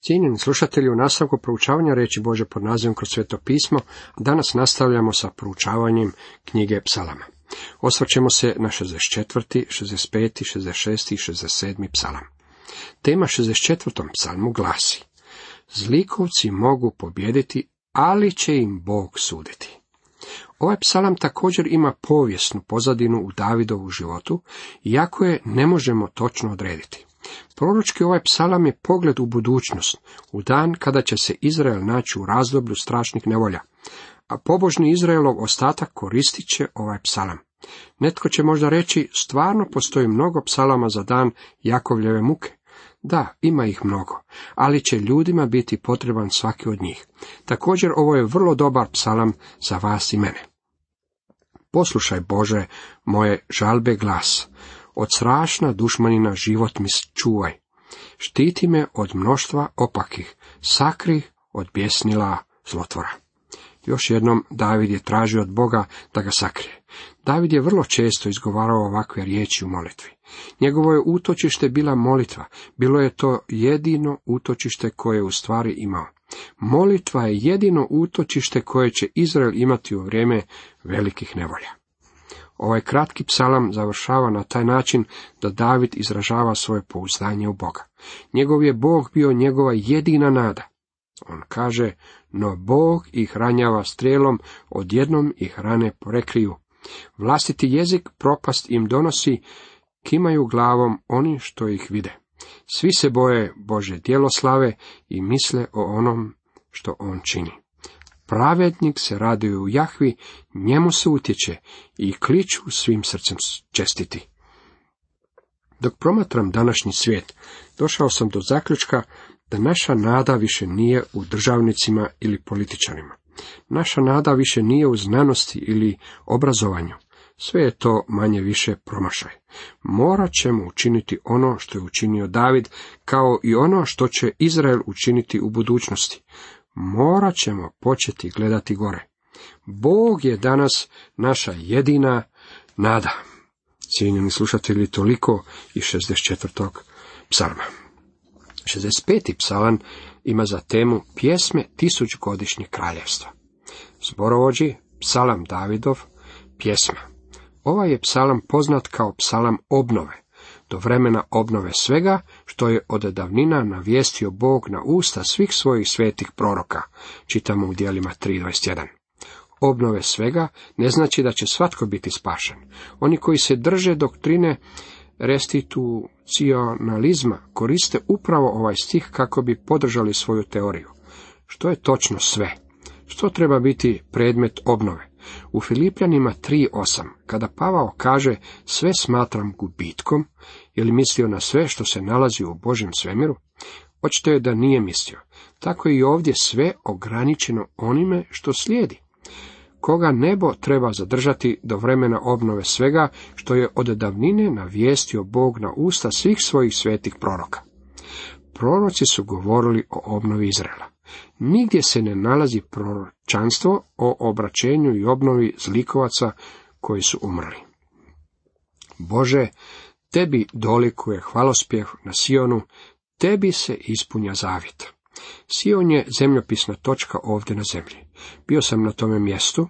Cijenjeni slušatelji, u nastavku proučavanja reći Bože pod nazivom kroz sveto pismo, danas nastavljamo sa proučavanjem knjige psalama. Osvrćemo se na 64., 65., 66. i 67. psalam. Tema 64. psalmu glasi Zlikovci mogu pobjediti, ali će im Bog suditi. Ovaj psalam također ima povijesnu pozadinu u Davidovu životu, iako je ne možemo točno odrediti. Proročki ovaj psalam je pogled u budućnost, u dan kada će se Izrael naći u razdoblju strašnih nevolja, a pobožni Izraelov ostatak koristit će ovaj psalam. Netko će možda reći, stvarno postoji mnogo psalama za dan Jakovljeve muke. Da, ima ih mnogo, ali će ljudima biti potreban svaki od njih. Također ovo je vrlo dobar psalam za vas i mene. Poslušaj Bože moje žalbe glas, od strašna dušmanina život mi čuvaj. Štiti me od mnoštva opakih, sakri od bjesnila zlotvora. Još jednom David je tražio od Boga da ga sakrije. David je vrlo često izgovarao ovakve riječi u molitvi. Njegovo je utočište bila molitva, bilo je to jedino utočište koje je u stvari imao. Molitva je jedino utočište koje će Izrael imati u vrijeme velikih nevolja. Ovaj kratki psalam završava na taj način da David izražava svoje pouzdanje u Boga. Njegov je Bog bio njegova jedina nada. On kaže, no Bog ih ranjava strijelom, odjednom ih rane porekriju. Vlastiti jezik propast im donosi, kimaju glavom oni što ih vide. Svi se boje Bože djeloslave i misle o onom što on čini. Pravednik se raduje u Jahvi, njemu se utječe i kliču svim srcem čestiti. Dok promatram današnji svijet, došao sam do zaključka da naša nada više nije u državnicima ili političarima. Naša nada više nije u znanosti ili obrazovanju. Sve je to manje više promašaj. Morat ćemo učiniti ono što je učinio David, kao i ono što će Izrael učiniti u budućnosti morat ćemo početi gledati gore. Bog je danas naša jedina nada. Cijenjeni slušatelji, toliko i 64. psalma. 65. psalan ima za temu pjesme tisućgodišnjeg kraljevstva. Zborovođi, psalam Davidov, pjesma. Ovaj je psalam poznat kao psalam obnove do vremena obnove svega, što je od davnina navijestio Bog na usta svih svojih svetih proroka, čitamo u dijelima 3.21. Obnove svega ne znači da će svatko biti spašen. Oni koji se drže doktrine restitucionalizma koriste upravo ovaj stih kako bi podržali svoju teoriju. Što je točno sve? Što treba biti predmet obnove? U Filipljanima 3.8, kada Pavao kaže sve smatram gubitkom, je li mislio na sve što se nalazi u Božjem svemiru? Očito je da nije mislio. Tako je i ovdje sve ograničeno onime što slijedi. Koga nebo treba zadržati do vremena obnove svega, što je od davnine navijestio Bog na usta svih svojih svetih proroka. Proroci su govorili o obnovi Izraela. Nigdje se ne nalazi proročanstvo o obraćenju i obnovi zlikovaca koji su umrli. Bože, tebi dolikuje hvalospjev na Sionu, tebi se ispunja zavjet. Sion je zemljopisna točka ovdje na zemlji. Bio sam na tome mjestu,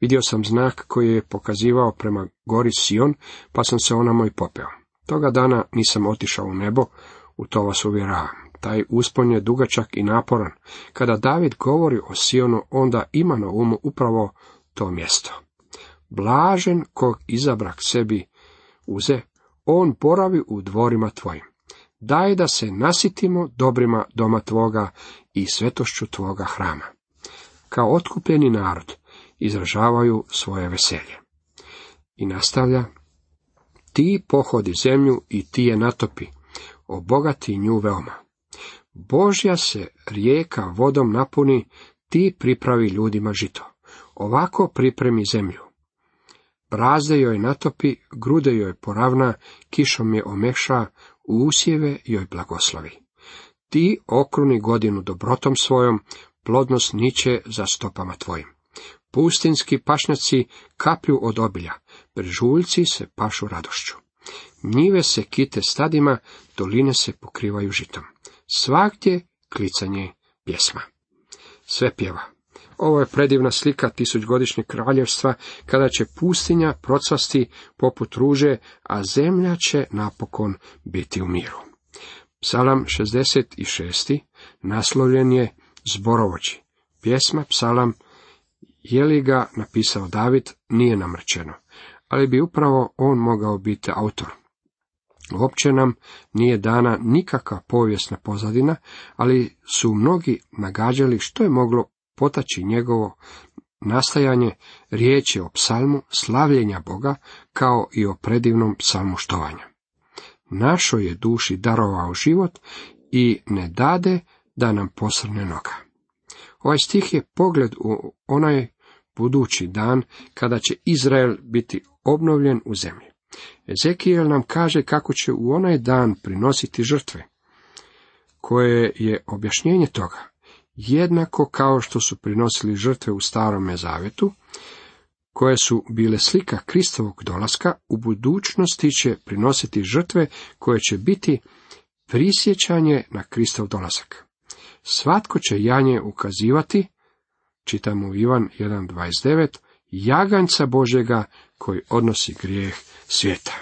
vidio sam znak koji je pokazivao prema gori Sion, pa sam se ona moj popeo. Toga dana nisam otišao u nebo, u to vas uvjeravam. Taj uspon je dugačak i naporan. Kada David govori o Sionu, onda ima na umu upravo to mjesto. Blažen kog izabrak sebi uze, on boravi u dvorima tvojim. Daj da se nasitimo dobrima doma tvoga i svetošću tvoga hrama. Kao otkupljeni narod izražavaju svoje veselje. I nastavlja, ti pohodi zemlju i ti je natopi, obogati nju veoma. Božja se rijeka vodom napuni, ti pripravi ljudima žito. Ovako pripremi zemlju. Brazde joj natopi, grude joj poravna, kišom je omeša, usjeve joj blagoslovi. Ti okruni godinu dobrotom svojom, plodnost niče za stopama tvojim. Pustinski pašnjaci kaplju od obilja, brežuljci se pašu radošću. Njive se kite stadima, doline se pokrivaju žitom. Svagdje klicanje pjesma. Sve pjeva. Ovo je predivna slika tisućgodišnjeg kraljevstva, kada će pustinja procvasti poput ruže, a zemlja će napokon biti u miru. Psalam 66. naslovljen je Zborovođi. Pjesma, psalam, je li ga napisao David, nije namrčeno, ali bi upravo on mogao biti autor. Uopće nam nije dana nikakva povijesna pozadina, ali su mnogi nagađali što je moglo potaći njegovo nastajanje riječi o psalmu slavljenja Boga kao i o predivnom psalmu štovanja. Našoj je duši darovao život i ne dade da nam posrne noga. Ovaj stih je pogled u onaj budući dan kada će Izrael biti obnovljen u zemlji. Ezekijel nam kaže kako će u onaj dan prinositi žrtve, koje je objašnjenje toga jednako kao što su prinosili žrtve u starome zavetu, koje su bile slika Kristovog dolaska, u budućnosti će prinositi žrtve koje će biti prisjećanje na Kristov dolazak. Svatko će janje ukazivati, čitamo Ivan 1.29, jaganjca Božega koji odnosi grijeh svijeta.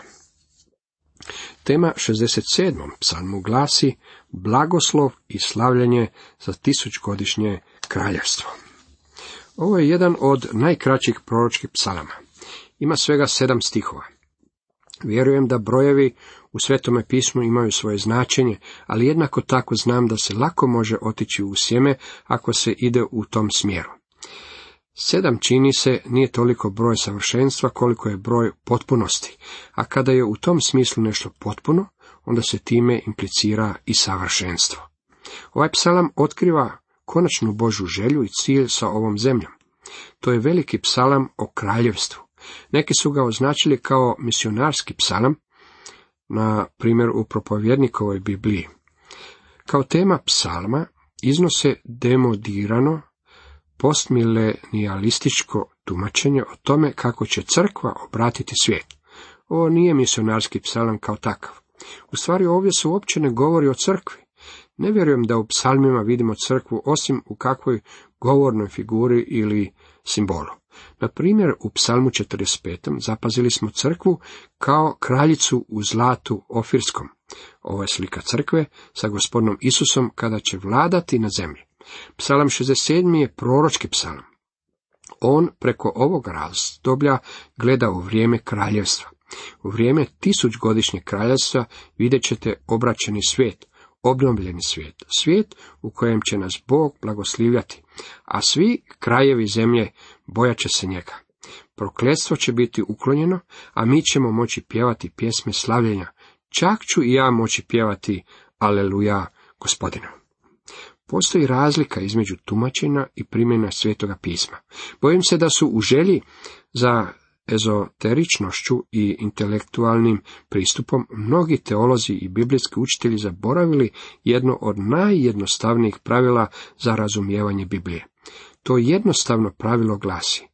Tema 67. psalmu glasi blagoslov i slavljanje za tisućgodišnje kraljevstvo. Ovo je jedan od najkraćih proročkih psalama. Ima svega sedam stihova. Vjerujem da brojevi u Svetome pismu imaju svoje značenje, ali jednako tako znam da se lako može otići u sjeme ako se ide u tom smjeru. Sedam čini se nije toliko broj savršenstva koliko je broj potpunosti, a kada je u tom smislu nešto potpuno, onda se time implicira i savršenstvo. Ovaj psalam otkriva konačnu Božu želju i cilj sa ovom zemljom. To je veliki psalam o kraljevstvu. Neki su ga označili kao misionarski psalam, na primjer u propovjednikovoj Bibliji. Kao tema psalma iznose demodirano postmilenijalističko tumačenje o tome kako će crkva obratiti svijet. Ovo nije misionarski psalam kao takav. U stvari ovdje se uopće ne govori o crkvi. Ne vjerujem da u psalmima vidimo crkvu osim u kakvoj govornoj figuri ili simbolu. Na primjer, u psalmu 45. zapazili smo crkvu kao kraljicu u zlatu ofirskom. Ovo je slika crkve sa gospodinom Isusom kada će vladati na zemlji. Psalam 67. je proročki psalam. On preko ovog razdoblja gleda u vrijeme kraljevstva. U vrijeme tisućgodišnjeg kraljevstva vidjet ćete obraćeni svijet, obnovljeni svijet, svijet u kojem će nas Bog blagoslivljati, a svi krajevi zemlje bojat će se njega. Prokletstvo će biti uklonjeno, a mi ćemo moći pjevati pjesme slavljenja. Čak ću i ja moći pjevati Aleluja gospodinu. Postoji razlika između tumačenja i primjena svetoga pisma. Bojim se da su u želji za ezoteričnošću i intelektualnim pristupom mnogi teolozi i biblijski učitelji zaboravili jedno od najjednostavnijih pravila za razumijevanje Biblije. To jednostavno pravilo glasi: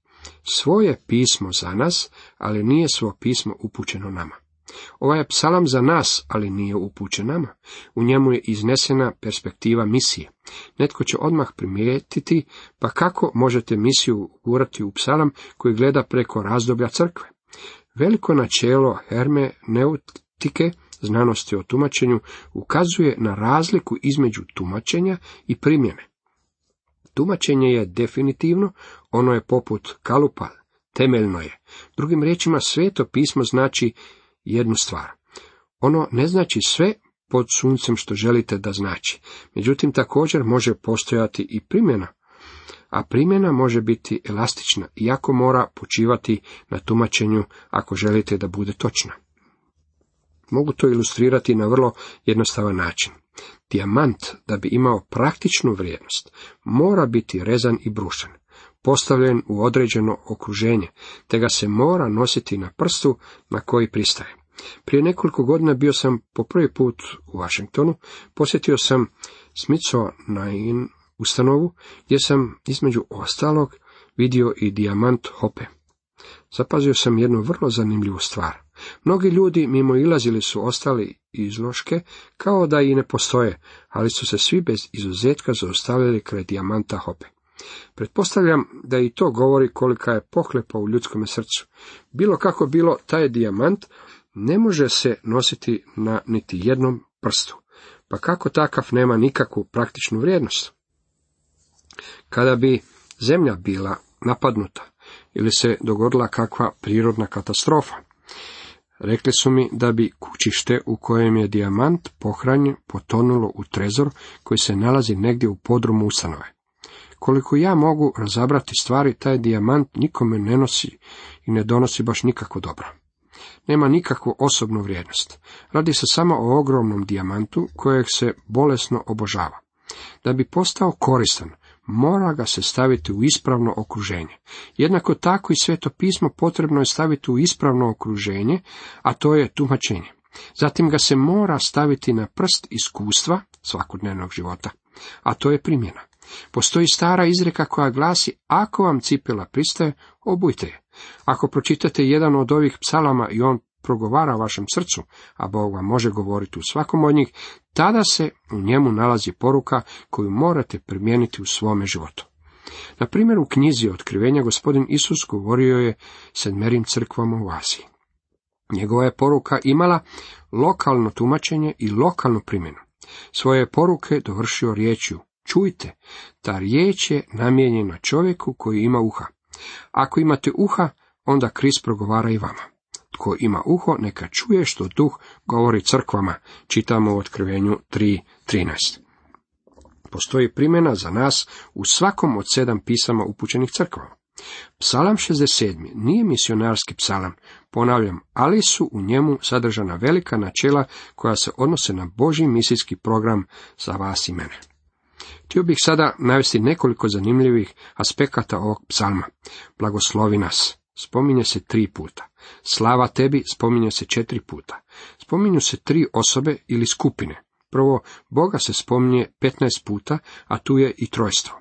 svoje pismo za nas, ali nije svo pismo upućeno nama. Ovaj je psalam za nas, ali nije upućen nama. U njemu je iznesena perspektiva misije. Netko će odmah primijetiti, pa kako možete misiju gurati u psalam koji gleda preko razdoblja crkve? Veliko načelo hermeneutike, znanosti o tumačenju, ukazuje na razliku između tumačenja i primjene. Tumačenje je definitivno, ono je poput kalupa, temeljno je. Drugim riječima, sveto pismo znači jednu stvar. Ono ne znači sve pod suncem što želite da znači. Međutim, također može postojati i primjena. A primjena može biti elastična, iako mora počivati na tumačenju ako želite da bude točna. Mogu to ilustrirati na vrlo jednostavan način. Dijamant, da bi imao praktičnu vrijednost, mora biti rezan i brušen, postavljen u određeno okruženje, te ga se mora nositi na prstu na koji pristaje. Prije nekoliko godina bio sam po prvi put u Washingtonu, posjetio sam Smithsonian ustanovu, gdje sam između ostalog vidio i dijamant hope. Zapazio sam jednu vrlo zanimljivu stvar. Mnogi ljudi mimo ilazili su ostali izloške kao da i ne postoje, ali su se svi bez izuzetka zaustavili kraj dijamanta hope. Pretpostavljam da i to govori kolika je pohlepa u ljudskom srcu. Bilo kako bilo, taj dijamant ne može se nositi na niti jednom prstu. Pa kako takav nema nikakvu praktičnu vrijednost? Kada bi zemlja bila napadnuta ili se dogodila kakva prirodna katastrofa, rekli su mi da bi kućište u kojem je dijamant pohranjen potonulo u trezor koji se nalazi negdje u podrumu ustanove. Koliko ja mogu razabrati stvari, taj dijamant nikome ne nosi i ne donosi baš nikako dobro. Nema nikakvu osobnu vrijednost. Radi se samo o ogromnom dijamantu kojeg se bolesno obožava. Da bi postao koristan, mora ga se staviti u ispravno okruženje. Jednako tako i sveto pismo potrebno je staviti u ispravno okruženje, a to je tumačenje. Zatim ga se mora staviti na prst iskustva svakodnevnog života, a to je primjena. Postoji stara izreka koja glasi, ako vam cipela pristaje, obujte je. Ako pročitate jedan od ovih psalama i on progovara vašem srcu, a Bog vam može govoriti u svakom od njih, tada se u njemu nalazi poruka koju morate primijeniti u svome životu. Na primjer, u knjizi otkrivenja gospodin Isus govorio je sedmerim crkvama u Aziji. Njegova je poruka imala lokalno tumačenje i lokalnu primjenu. Svoje poruke dovršio riječju Čujte, ta riječ je namijenjena čovjeku koji ima uha. Ako imate uha, onda Krist progovara i vama. Tko ima uho, neka čuje što duh govori crkvama, čitamo u otkrivenju 3.13. Postoji primjena za nas u svakom od sedam pisama upućenih crkvama. Psalam 67. nije misionarski psalam, ponavljam, ali su u njemu sadržana velika načela koja se odnose na Boži misijski program za vas i mene. Htio bih sada navesti nekoliko zanimljivih aspekata ovog psalma. Blagoslovi nas. Spominje se tri puta. Slava tebi spominje se četiri puta. Spominju se tri osobe ili skupine. Prvo, Boga se spominje 15 puta, a tu je i trojstvo.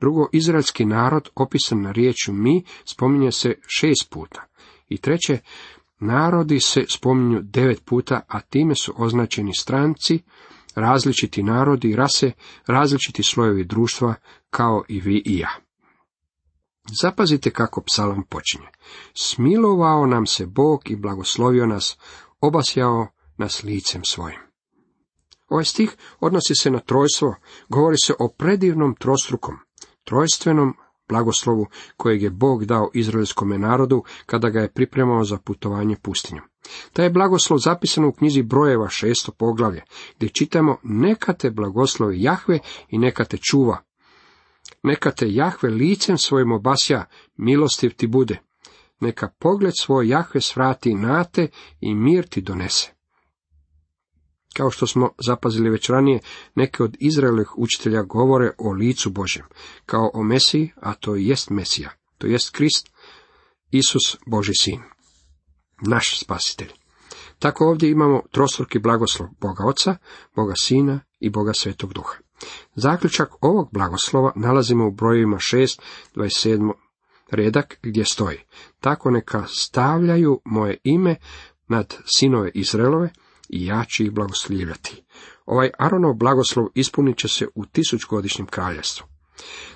Drugo, izraelski narod, opisan na riječu mi, spominje se šest puta. I treće, narodi se spominju devet puta, a time su označeni stranci, različiti narodi i rase, različiti slojevi društva, kao i vi i ja. Zapazite kako psalam počinje. Smilovao nam se Bog i blagoslovio nas, obasjao nas licem svojim. Ovaj stih odnosi se na trojstvo, govori se o predivnom trostrukom, trojstvenom blagoslovu kojeg je Bog dao izraelskom narodu kada ga je pripremao za putovanje pustinjom. Taj je blagoslov zapisan u knjizi brojeva šesto poglavlje, gdje čitamo neka te blagoslovi Jahve i neka te čuva. Neka te Jahve licem svojim obasja, milostiv ti bude. Neka pogled svoj Jahve svrati na te i mir ti donese. Kao što smo zapazili već ranije, neke od Izraelovih učitelja govore o licu Božjem, kao o Mesiji, a to jest Mesija, to jest Krist, Isus Boži sin, naš spasitelj. Tako ovdje imamo trostruki blagoslov Boga Oca, Boga Sina i Boga Svetog Duha. Zaključak ovog blagoslova nalazimo u brojevima 6, 27 redak gdje stoji. Tako neka stavljaju moje ime nad sinove Izraelove, i ja ću ih blagoslivljati. Ovaj Aronov blagoslov ispunit će se u tisućgodišnjem kraljestvu.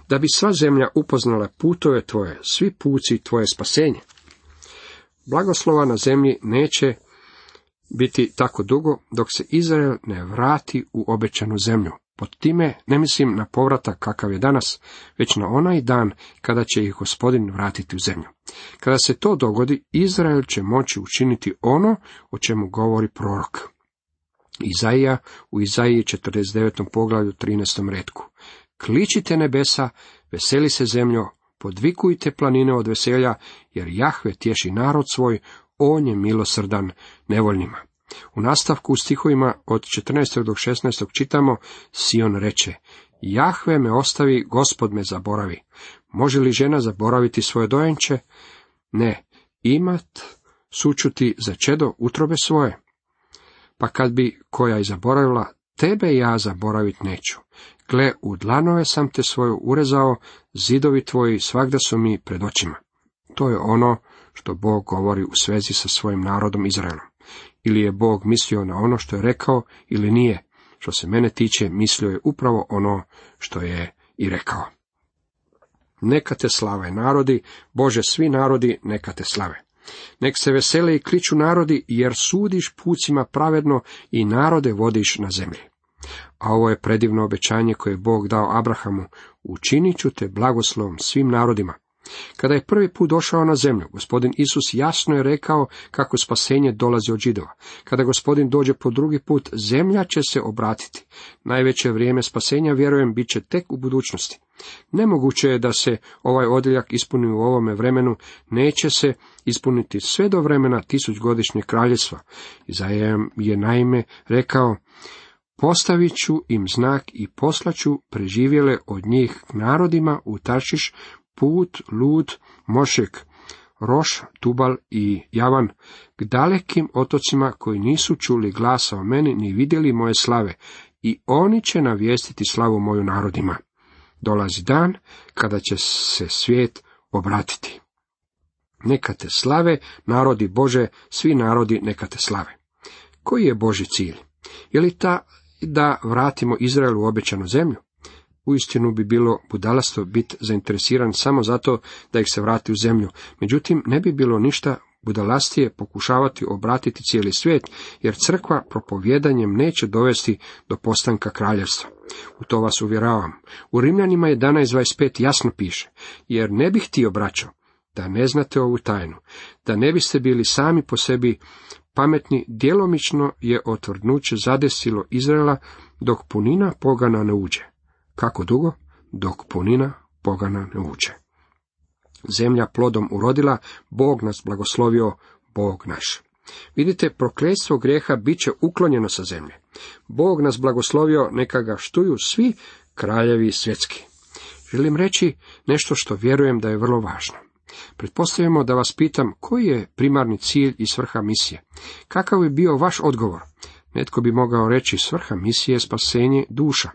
Da bi sva zemlja upoznala putove tvoje, svi puci tvoje spasenje. Blagoslova na zemlji neće biti tako dugo dok se Izrael ne vrati u obećanu zemlju. Pod time ne mislim na povratak kakav je danas, već na onaj dan kada će ih gospodin vratiti u zemlju. Kada se to dogodi, Izrael će moći učiniti ono o čemu govori prorok. Izaija u Izaiji 49. poglavlju 13. redku. Kličite nebesa, veseli se zemljo, podvikujte planine od veselja, jer Jahve tješi narod svoj, on je milosrdan nevoljnima. U nastavku u stihovima od 14. do 16. čitamo, Sion reče, Jahve me ostavi, gospod me zaboravi. Može li žena zaboraviti svoje dojenče? Ne, imat sučuti za čedo utrobe svoje. Pa kad bi koja i zaboravila, tebe ja zaboravit neću. Gle, u dlanove sam te svoju urezao, zidovi tvoji svakda su mi pred očima. To je ono što Bog govori u svezi sa svojim narodom Izraelom. Ili je Bog mislio na ono što je rekao ili nije. Što se mene tiče, mislio je upravo ono što je i rekao. Neka te slave narodi, Bože svi narodi, neka te slave. Nek se vesele i kliču narodi, jer sudiš pucima pravedno i narode vodiš na zemlji. A ovo je predivno obećanje koje je Bog dao Abrahamu, učinit ću te blagoslovom svim narodima. Kada je prvi put došao na zemlju, gospodin Isus jasno je rekao kako spasenje dolazi od židova. Kada gospodin dođe po drugi put, zemlja će se obratiti. Najveće vrijeme spasenja, vjerujem, bit će tek u budućnosti. Nemoguće je da se ovaj odjeljak ispuni u ovome vremenu, neće se ispuniti sve do vremena tisućgodišnjeg kraljevstva. Izajem je naime rekao, postavit ću im znak i poslaću preživjele od njih narodima u Taršiš Put, Lud, Mošek, Roš, Tubal i Javan, k dalekim otocima koji nisu čuli glasa o meni ni vidjeli moje slave, i oni će navijestiti slavu moju narodima. Dolazi dan kada će se svijet obratiti. Neka te slave, narodi Bože, svi narodi neka te slave. Koji je Boži cilj? Je li ta da vratimo Izraelu u obećanu zemlju? Uistinu bi bilo budalasto biti zainteresiran samo zato da ih se vrati u zemlju. Međutim, ne bi bilo ništa budalastije pokušavati obratiti cijeli svijet, jer crkva propovjedanjem neće dovesti do postanka kraljevstva. U to vas uvjeravam. U Rimljanima 11.25 jasno piše, jer ne bih htio, braćo, da ne znate ovu tajnu, da ne biste bili sami po sebi pametni, djelomično je otvrdnuće zadesilo Izraela, dok punina pogana ne uđe. Kako dugo? Dok punina pogana ne uđe. Zemlja plodom urodila, Bog nas blagoslovio, Bog naš. Vidite, prokletstvo grijeha bit će uklonjeno sa zemlje. Bog nas blagoslovio, neka ga štuju svi kraljevi svjetski. Želim reći nešto što vjerujem da je vrlo važno. Pretpostavimo da vas pitam koji je primarni cilj i svrha misije. Kakav je bio vaš odgovor? Netko bi mogao reći svrha misije je spasenje duša.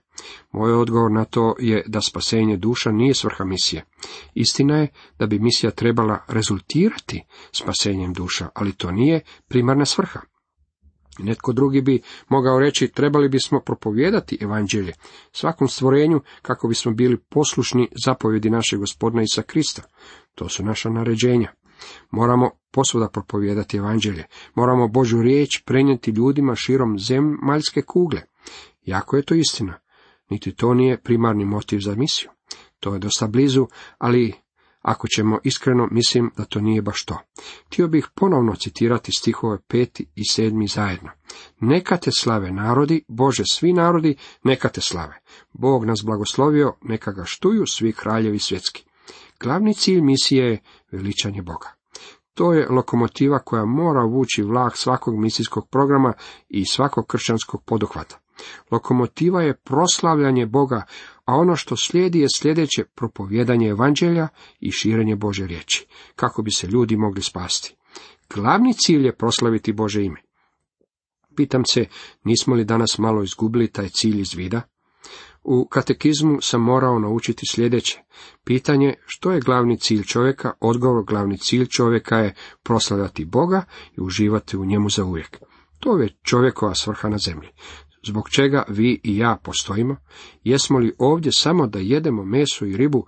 Moj odgovor na to je da spasenje duša nije svrha misije. Istina je da bi misija trebala rezultirati spasenjem duša, ali to nije primarna svrha. Netko drugi bi mogao reći trebali bismo propovijedati evanđelje svakom stvorenju kako bismo bili poslušni zapovjedi našeg gospodina Isa Krista. To su naša naređenja. Moramo posvuda propovijedati evanđelje. Moramo Božu riječ prenijeti ljudima širom zemaljske kugle. Jako je to istina. Niti to nije primarni motiv za misiju. To je dosta blizu, ali ako ćemo iskreno, mislim da to nije baš to. Htio bih ponovno citirati stihove peti i sedmi zajedno. Neka te slave narodi, Bože svi narodi, neka te slave. Bog nas blagoslovio, neka ga štuju svi kraljevi svjetski. Glavni cilj misije je veličanje Boga. To je lokomotiva koja mora vući vlak svakog misijskog programa i svakog kršćanskog poduhvata. Lokomotiva je proslavljanje Boga, a ono što slijedi je sljedeće propovjedanje evanđelja i širenje Bože riječi, kako bi se ljudi mogli spasti. Glavni cilj je proslaviti Bože ime. Pitam se, nismo li danas malo izgubili taj cilj iz vida? U katekizmu sam morao naučiti sljedeće. Pitanje što je glavni cilj čovjeka, odgovor glavni cilj čovjeka je proslavljati Boga i uživati u njemu za uvijek. To je čovjekova svrha na zemlji. Zbog čega vi i ja postojimo? Jesmo li ovdje samo da jedemo meso i ribu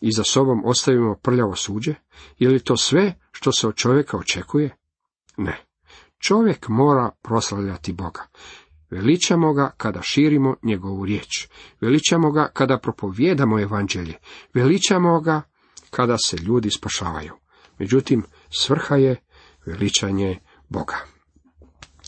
i za sobom ostavimo prljavo suđe? Je li to sve što se od čovjeka očekuje? Ne. Čovjek mora proslavljati Boga. Veličamo ga kada širimo njegovu riječ. Veličamo ga kada propovjedamo evanđelje. Veličamo ga kada se ljudi spašavaju. Međutim, svrha je veličanje Boga.